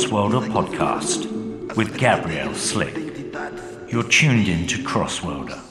Crossworlder podcast with Gabriel Slick. You're tuned in to Crossworlder.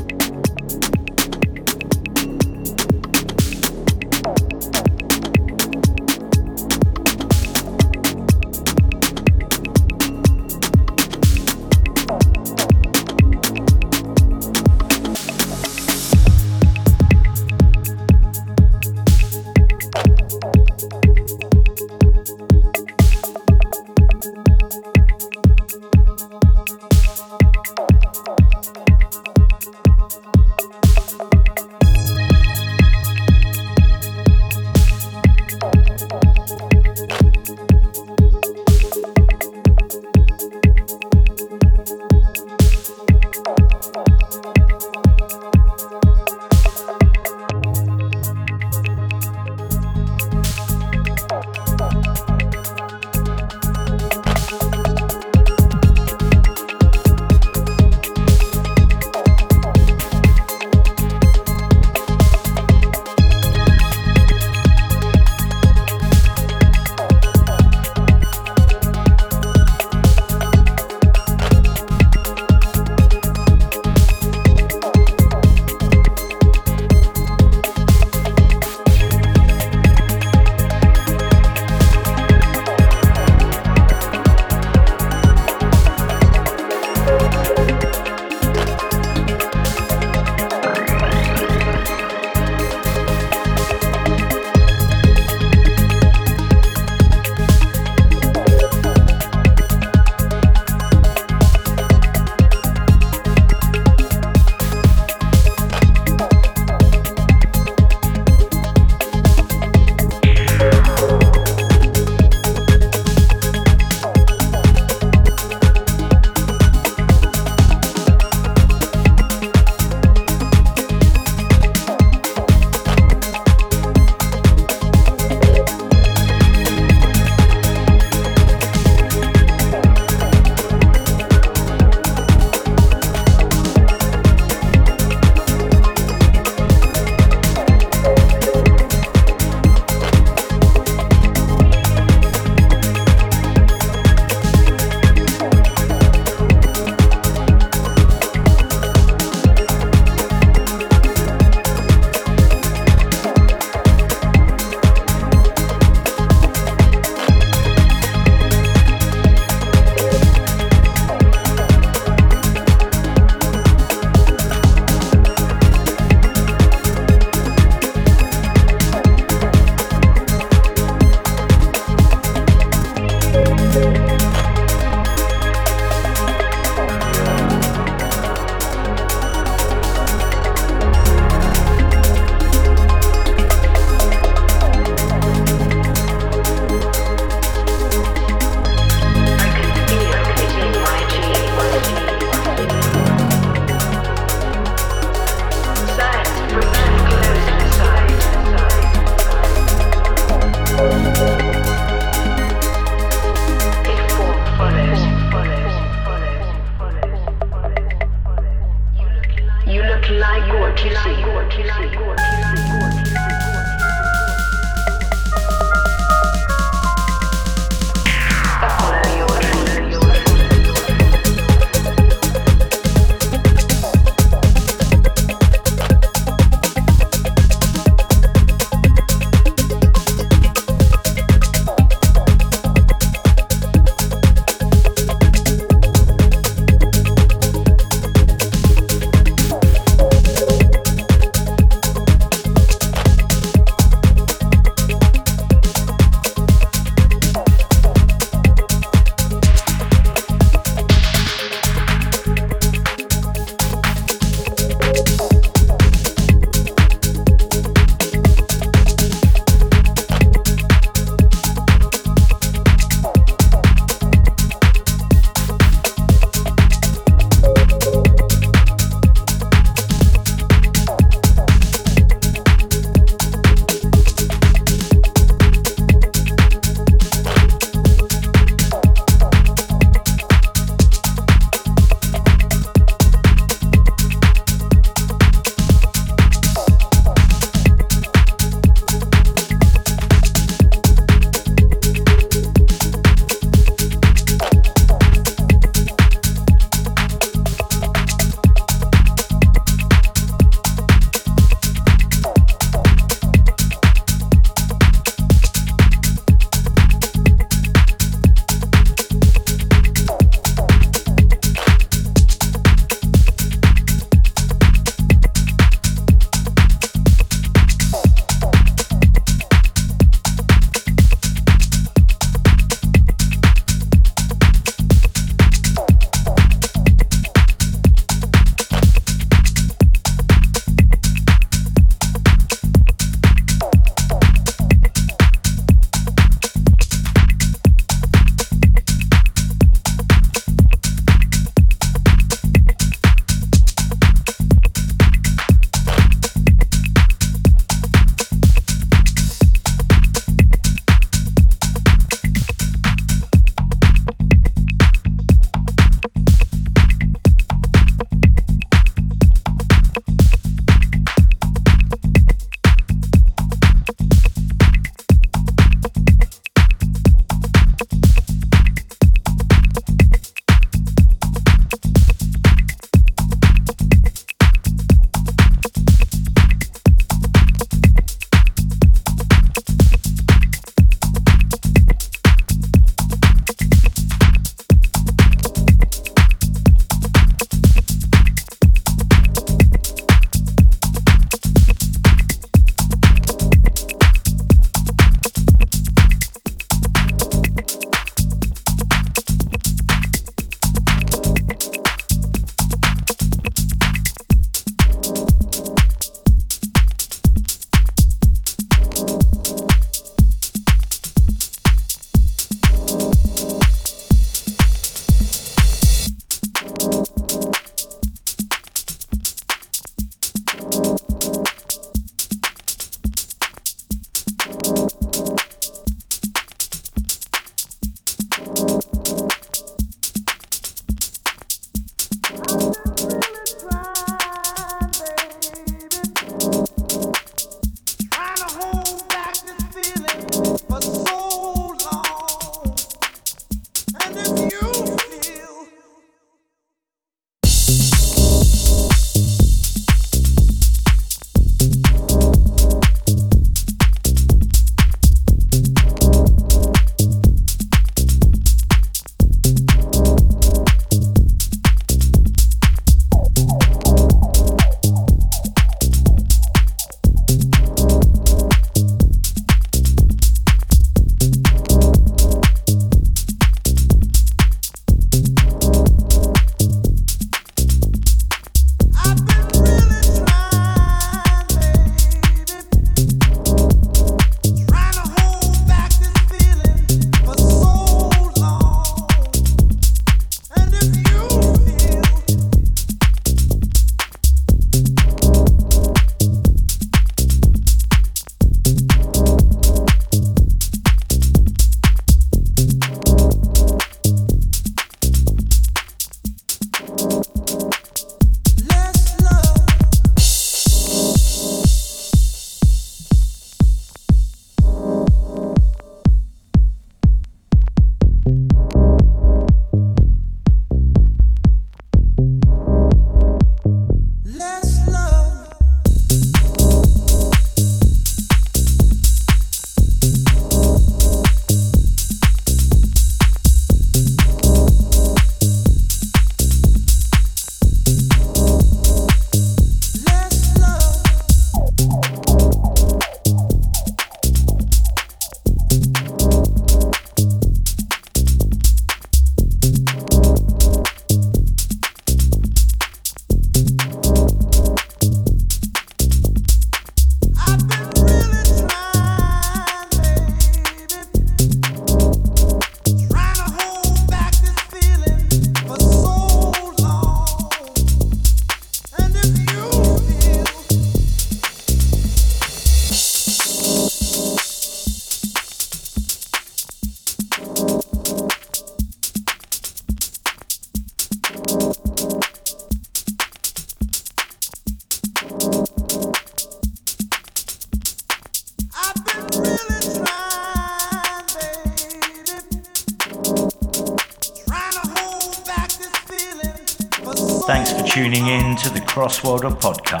Crossworlder podcast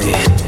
falling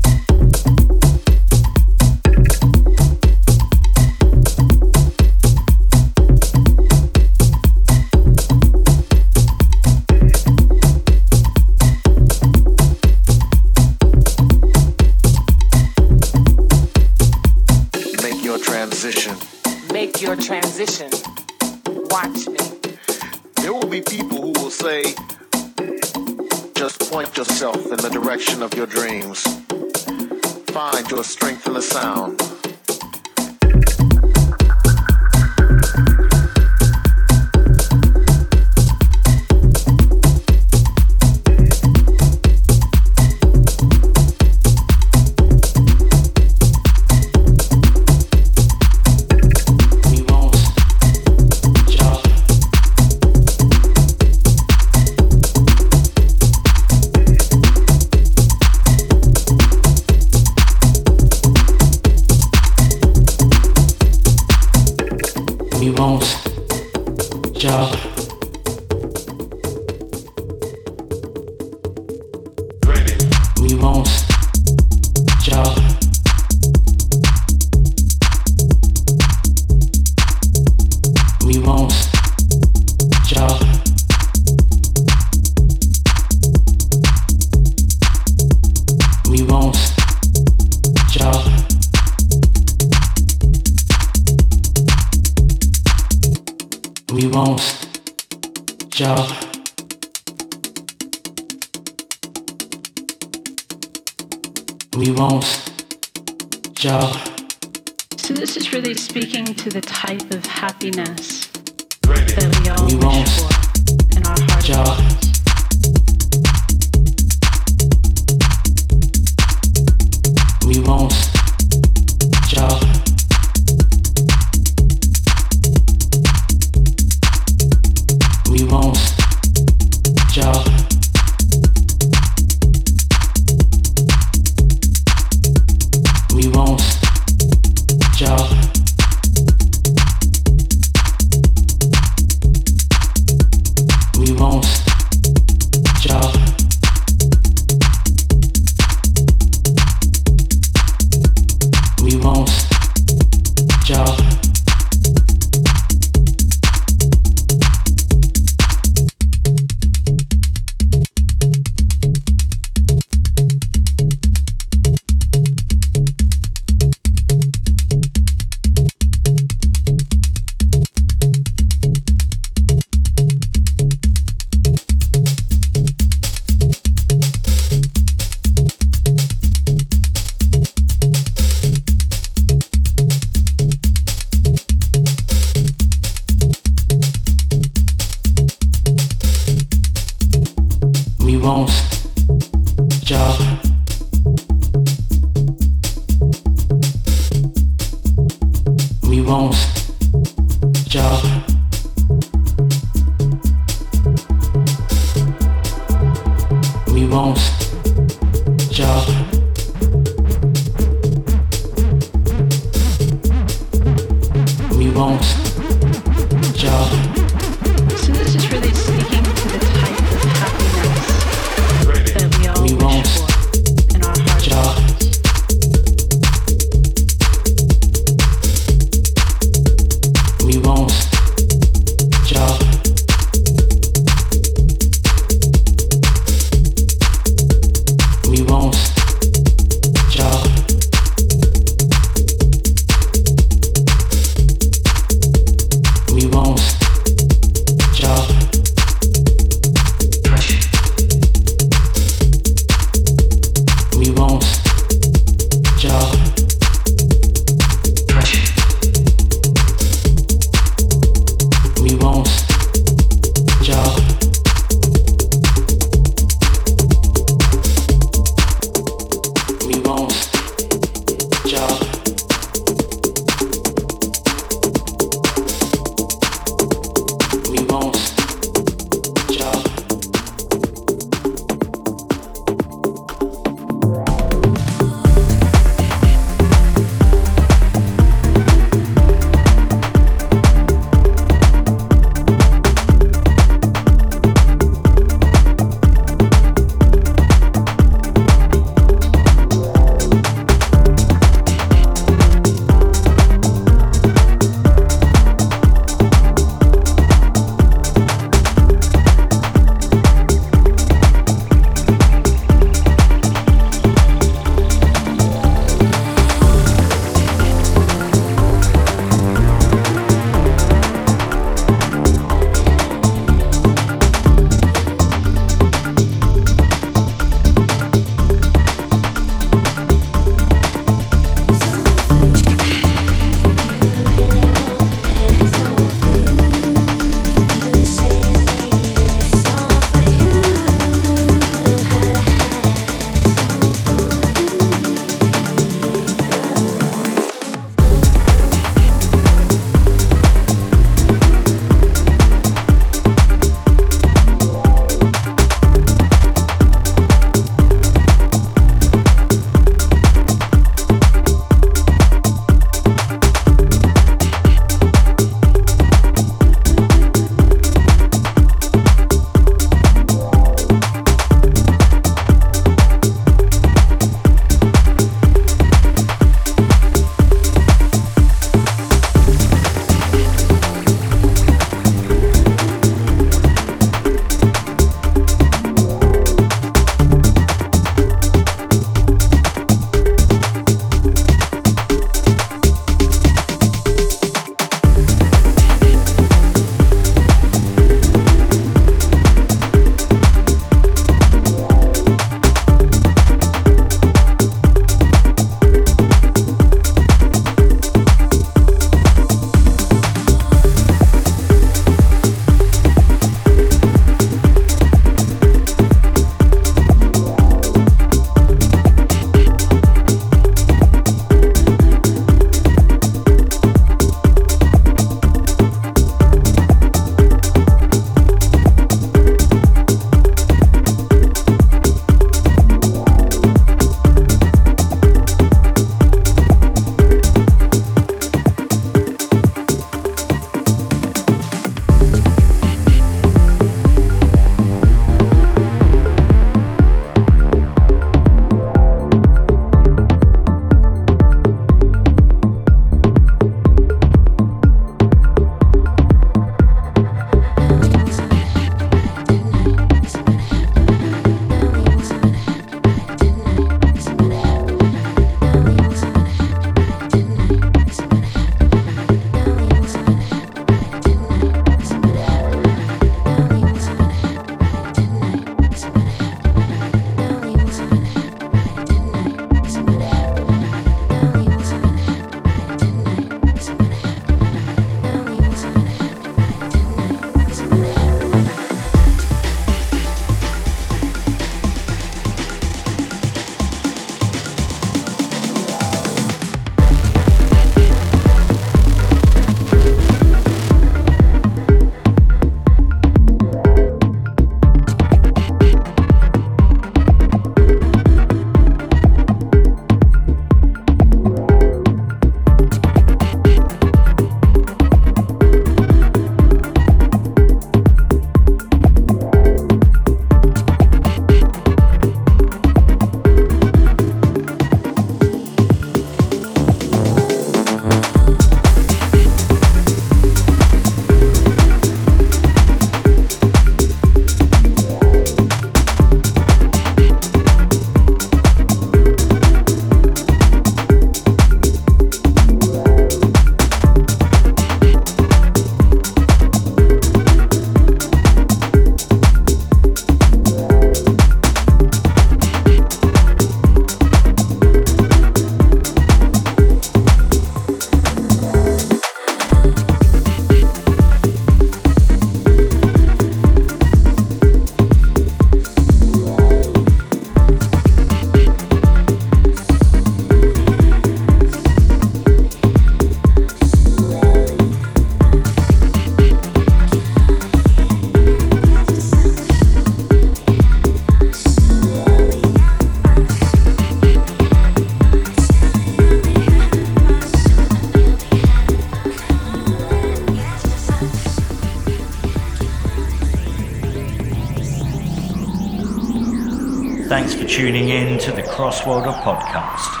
tuning in to the Crossworlder podcast.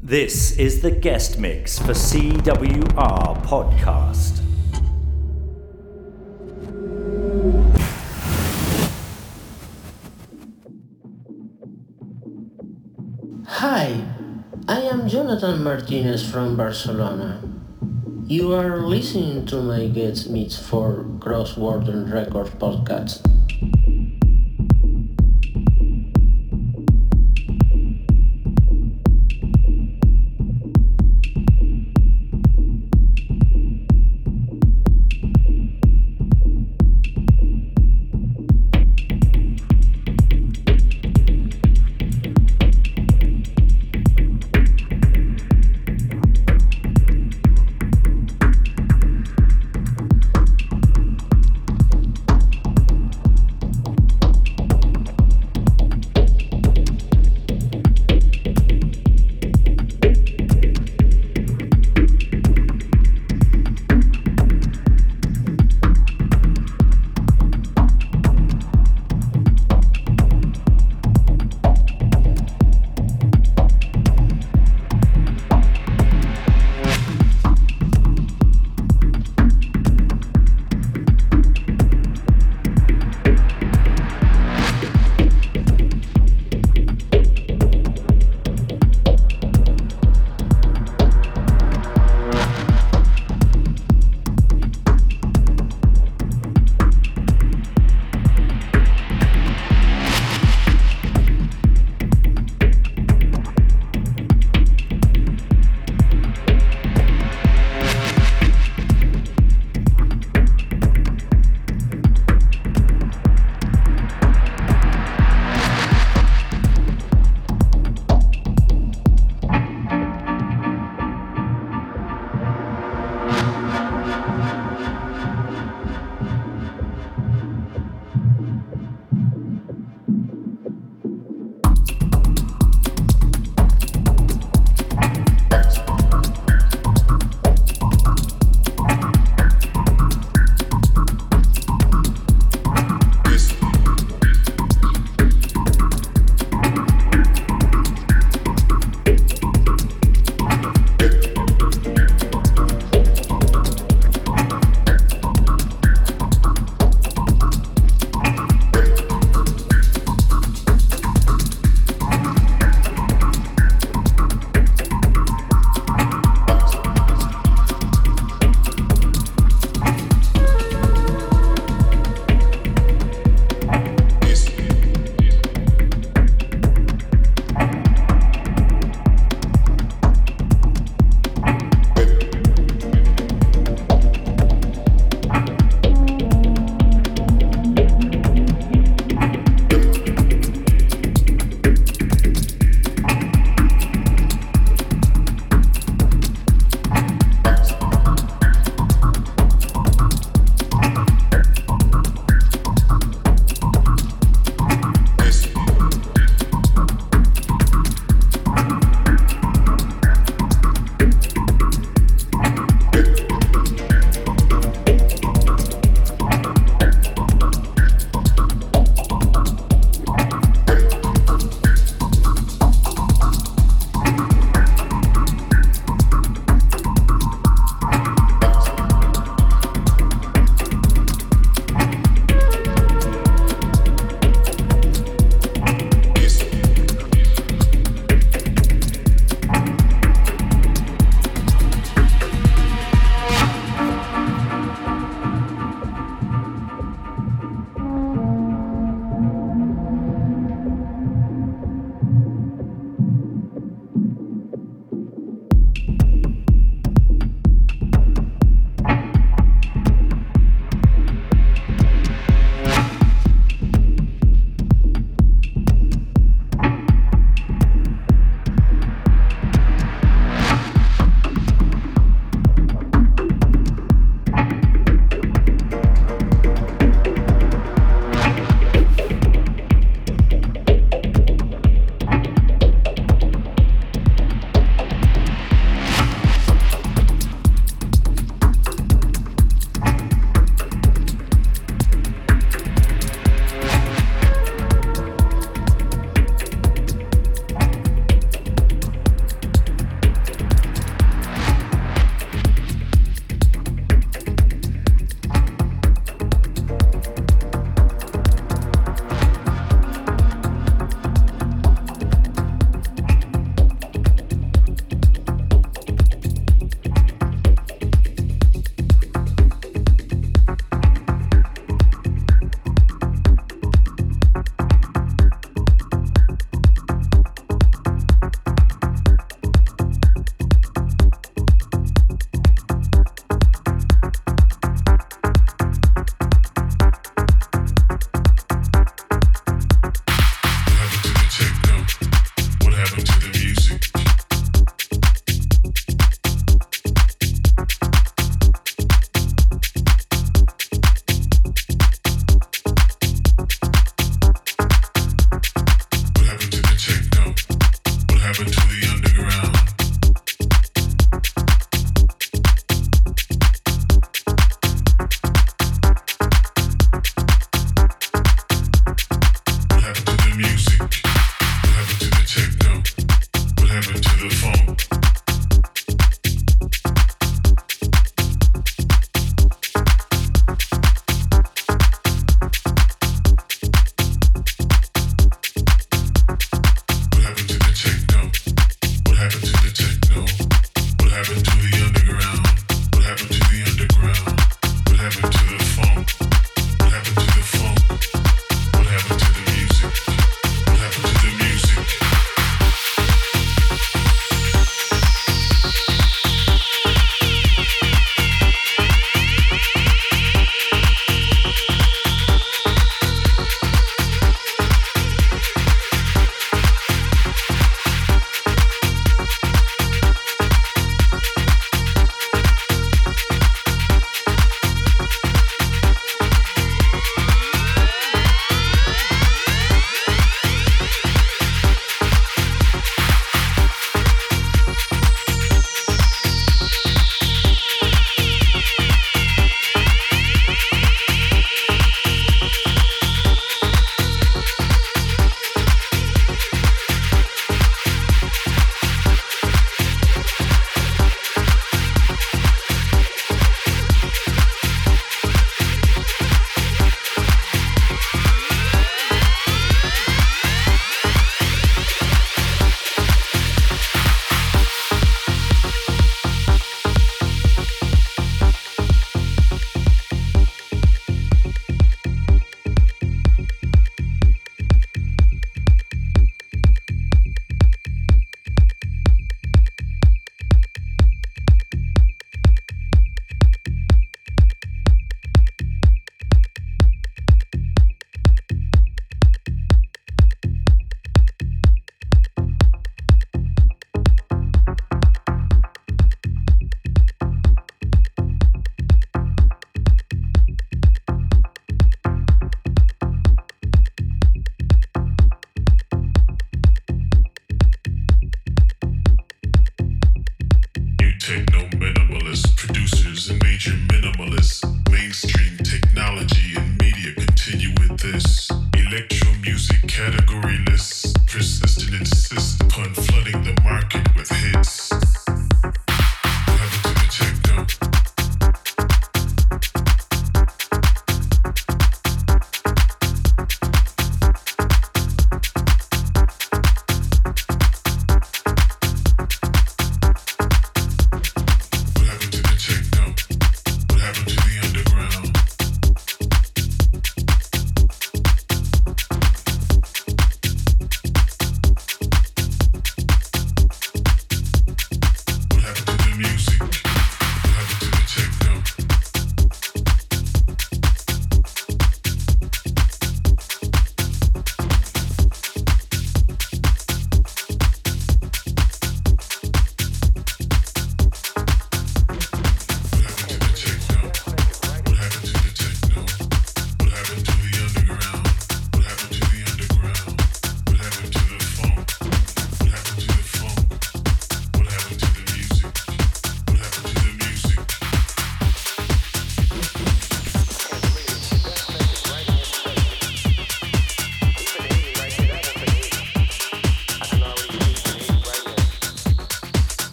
This is the guest mix for CWR Podcast. Hi, I am Jonathan Martinez from Barcelona. You are listening to my guest mix for Crossworld Record podcast.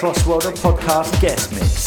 Crossworlder Podcast Guest Mix.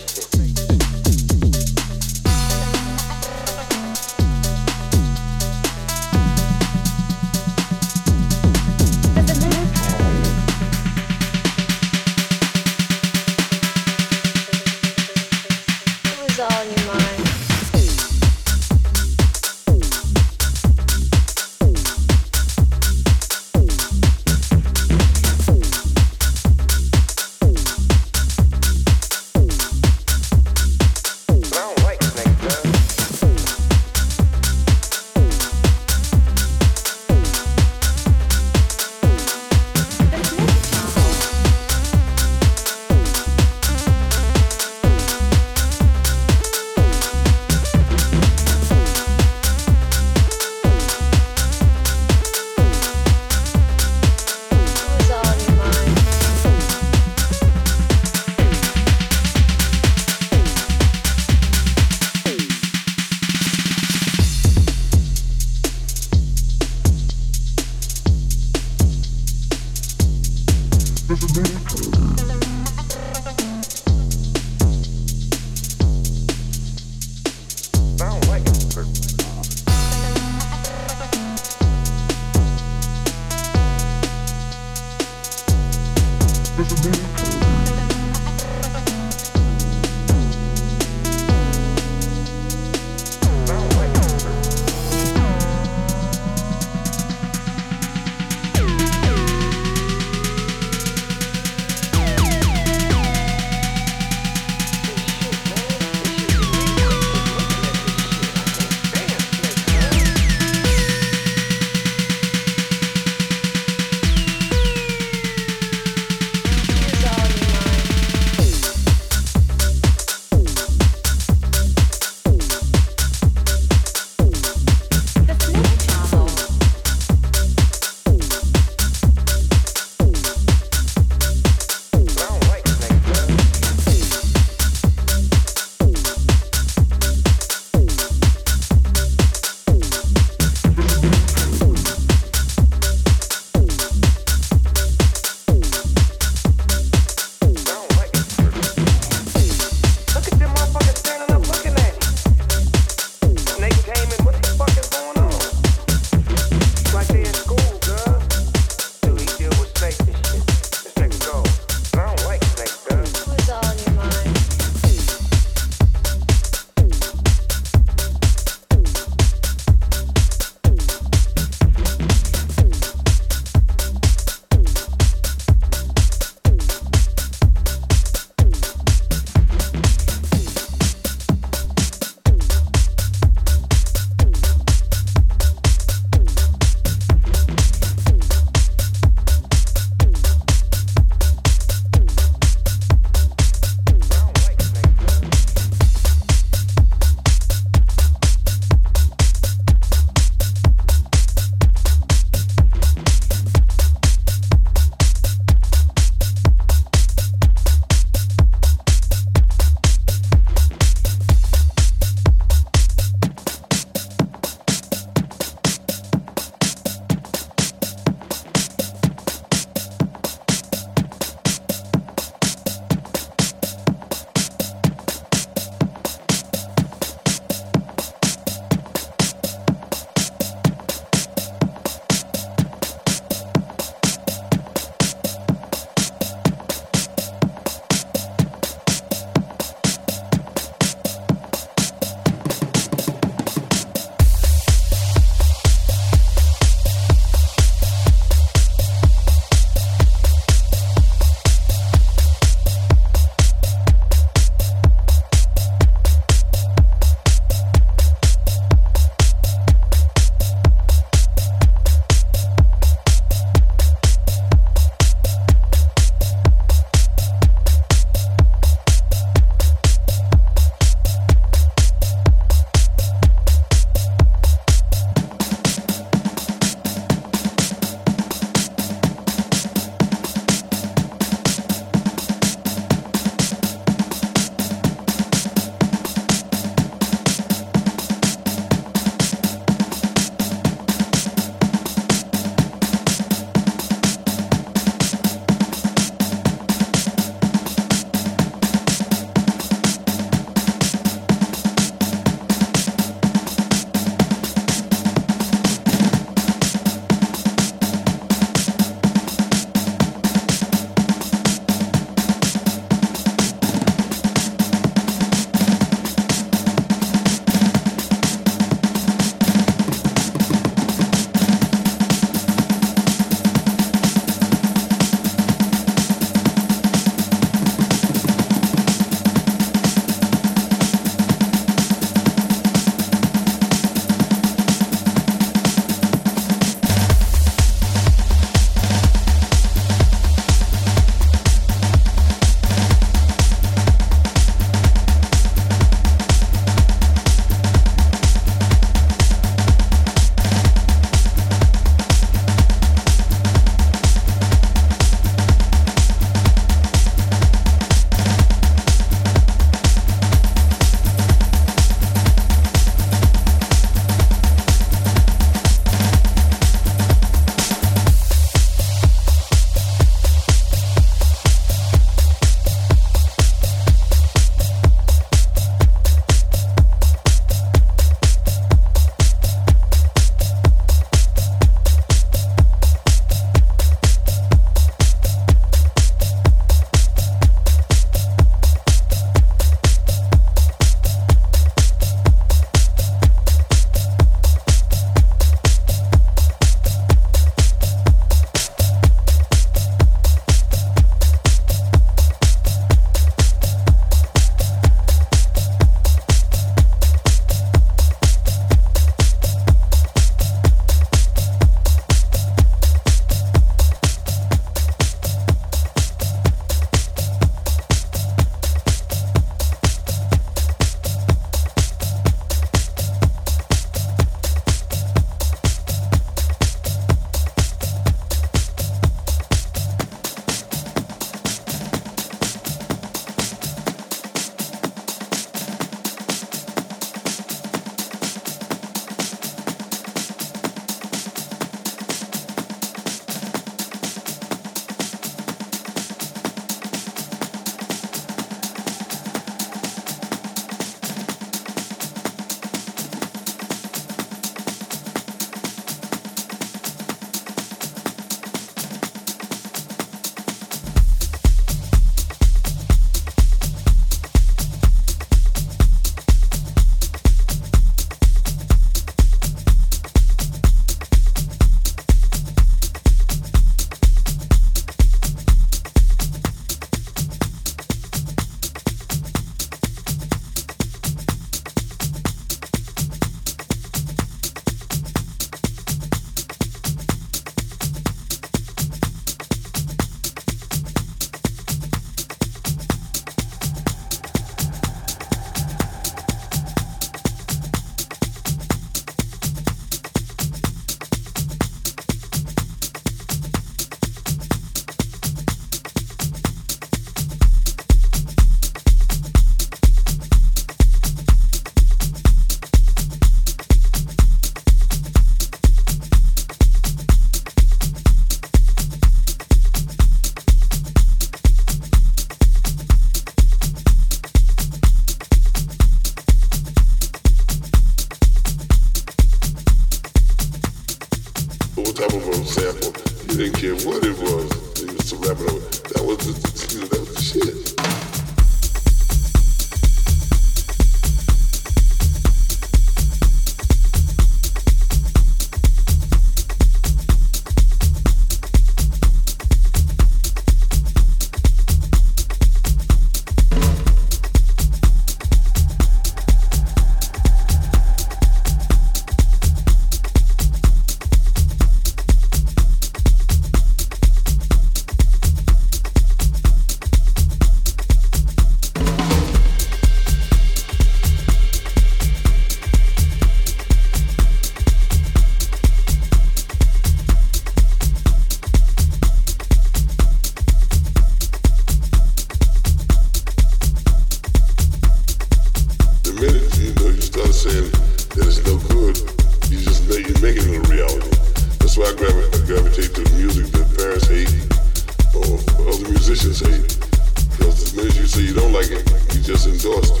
You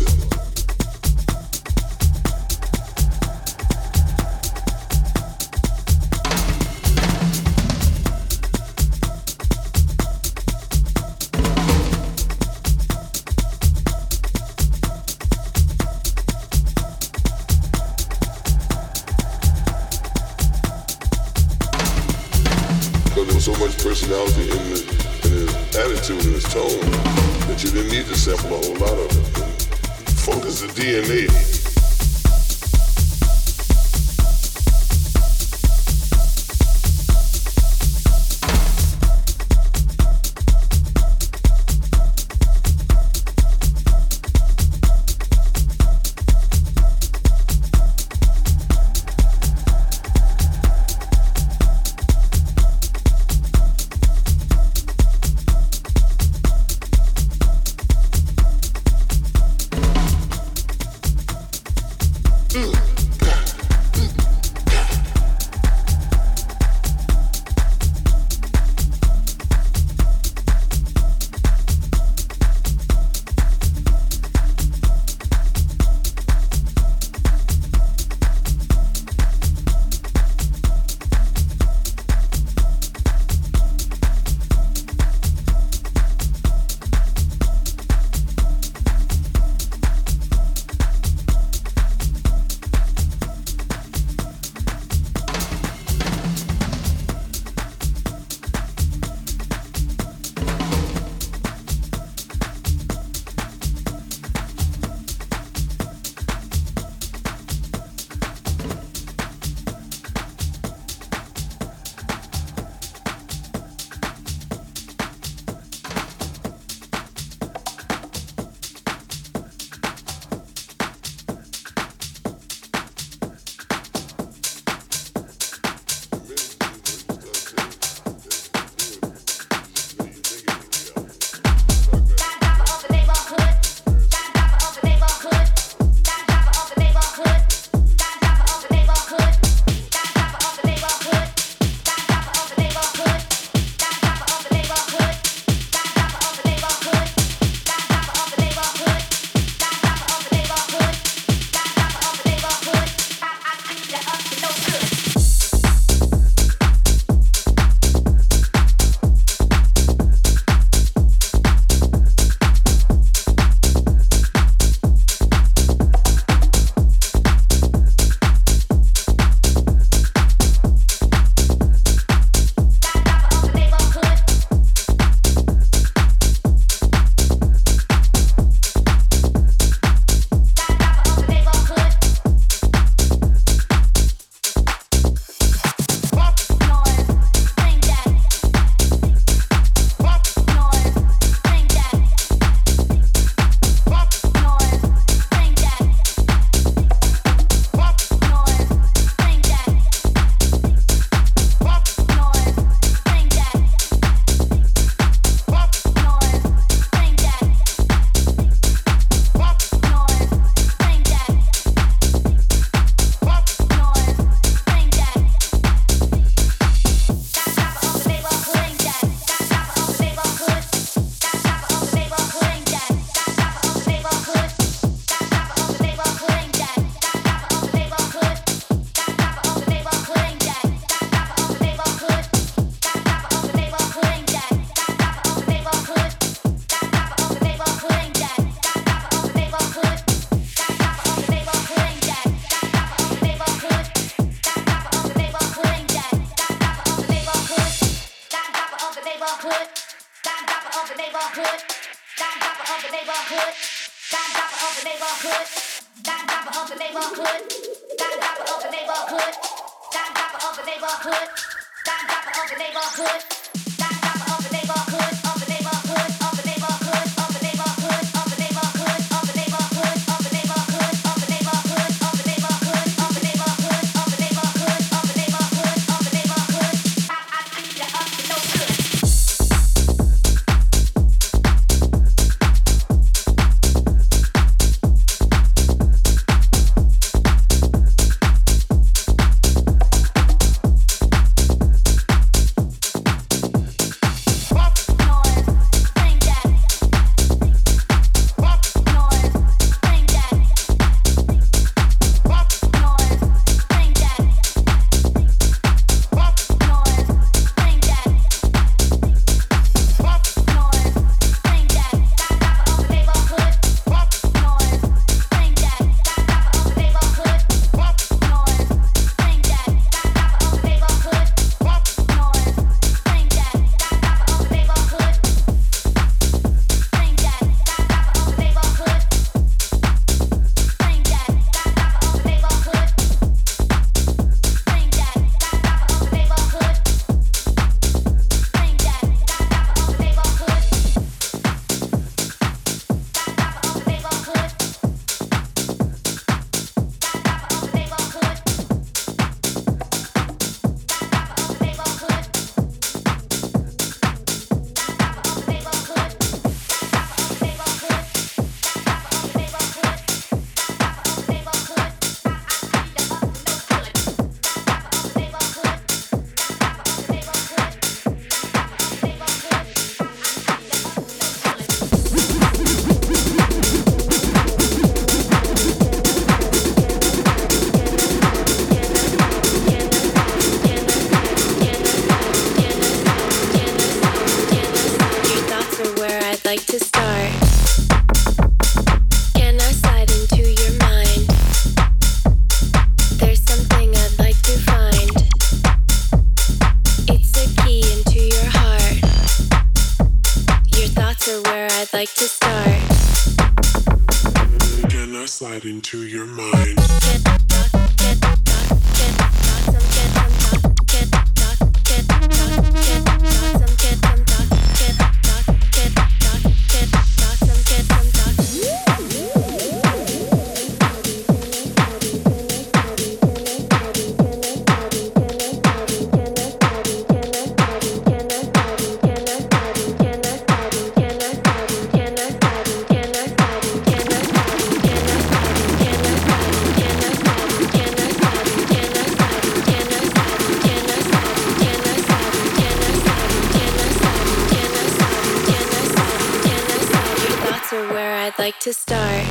like to start.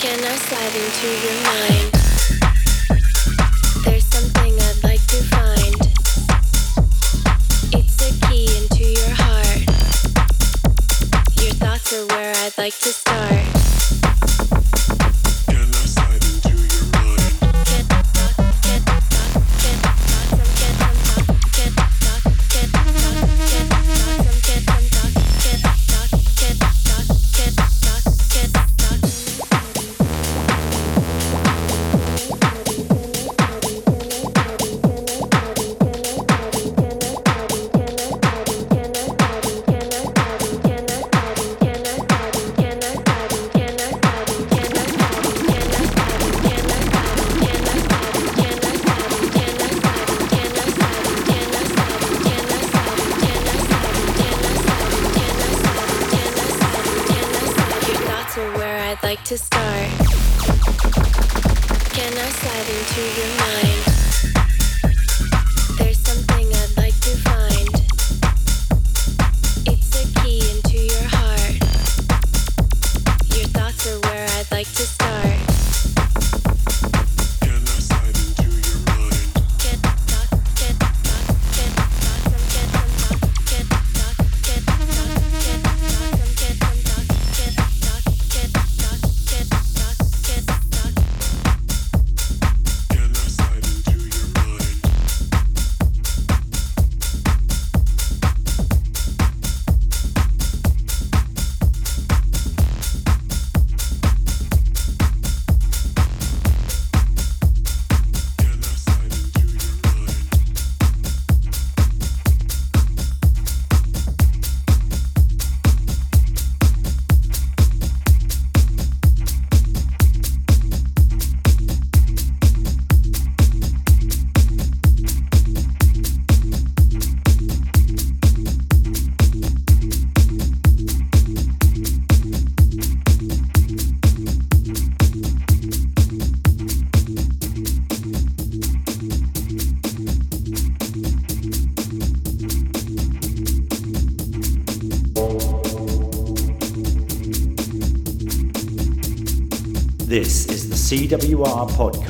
Can I slide into your mind? CWR podcast.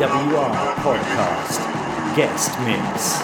CWR Podcast Guest Mix.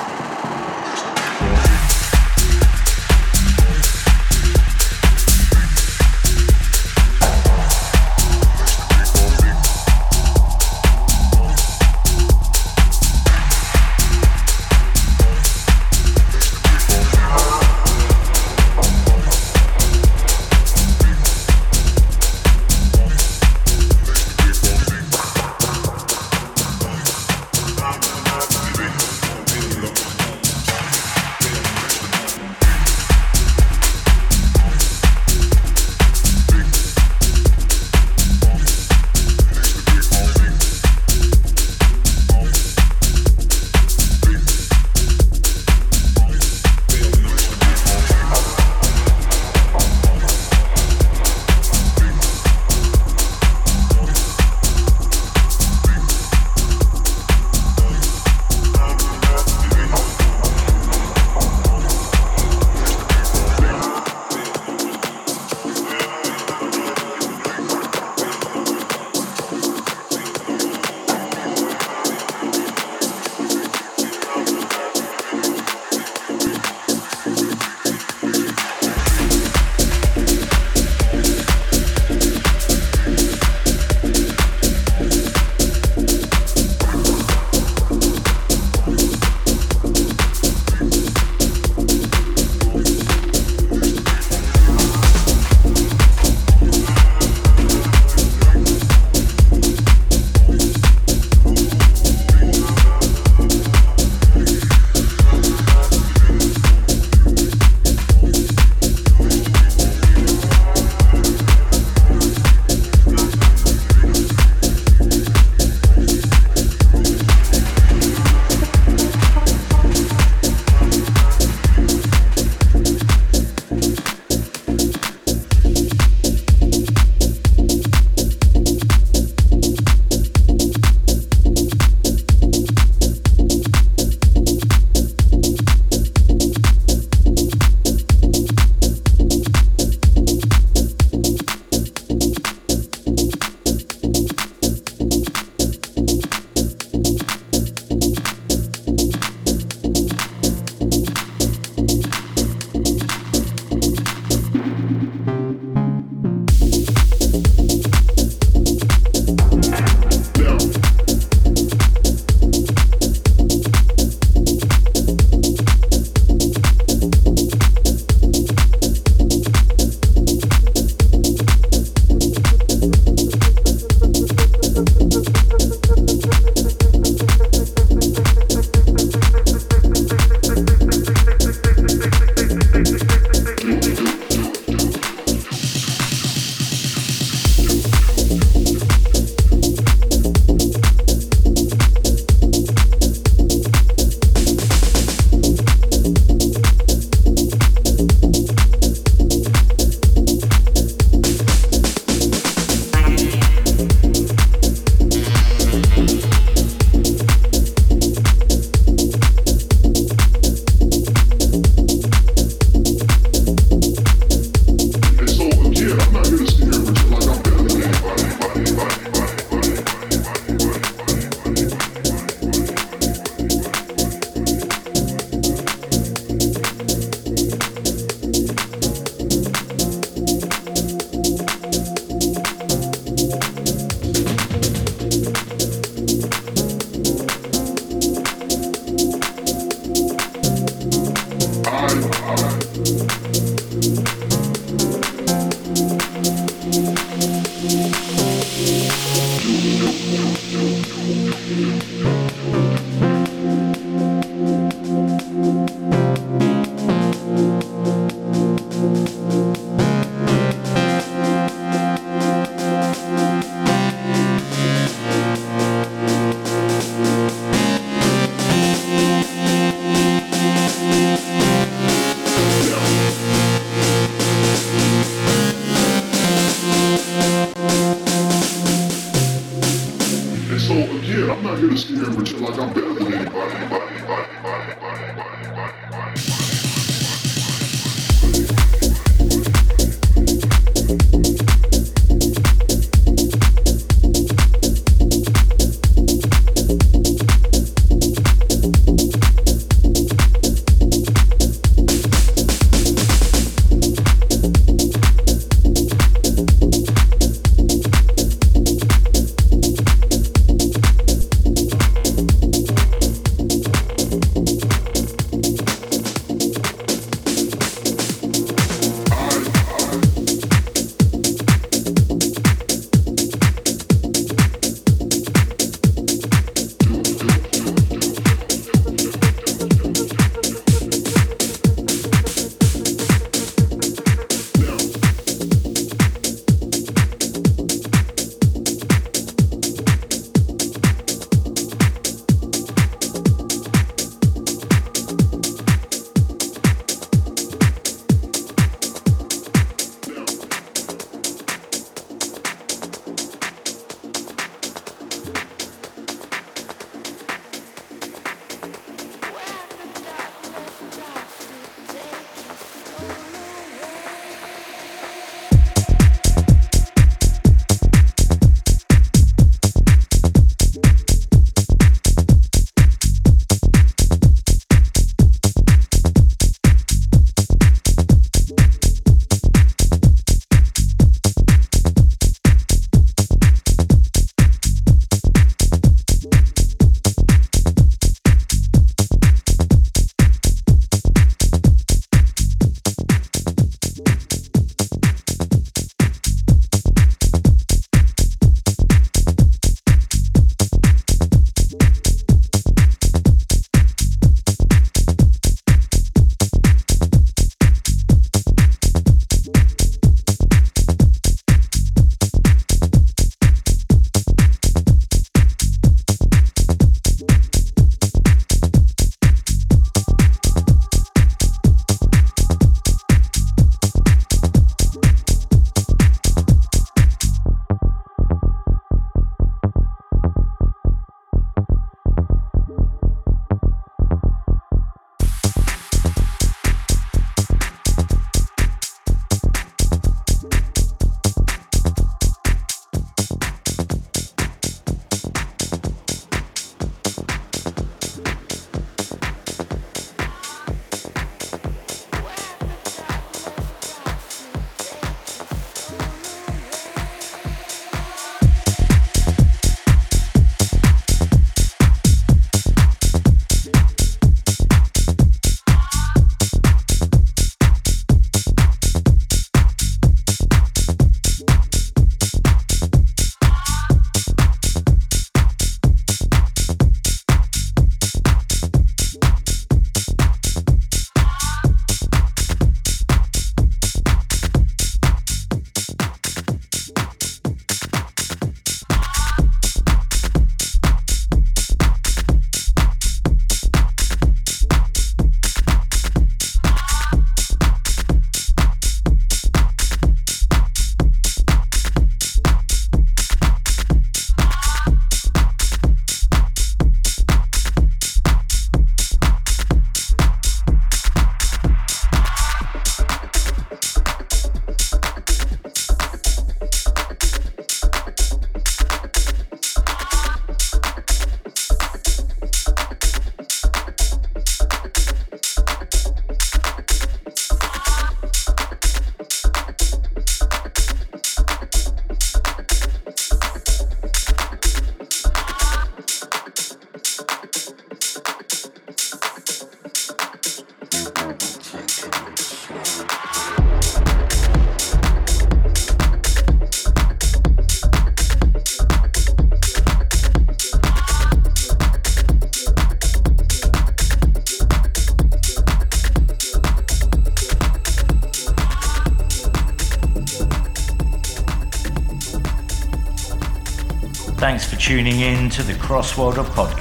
To the Crossworlder podcast.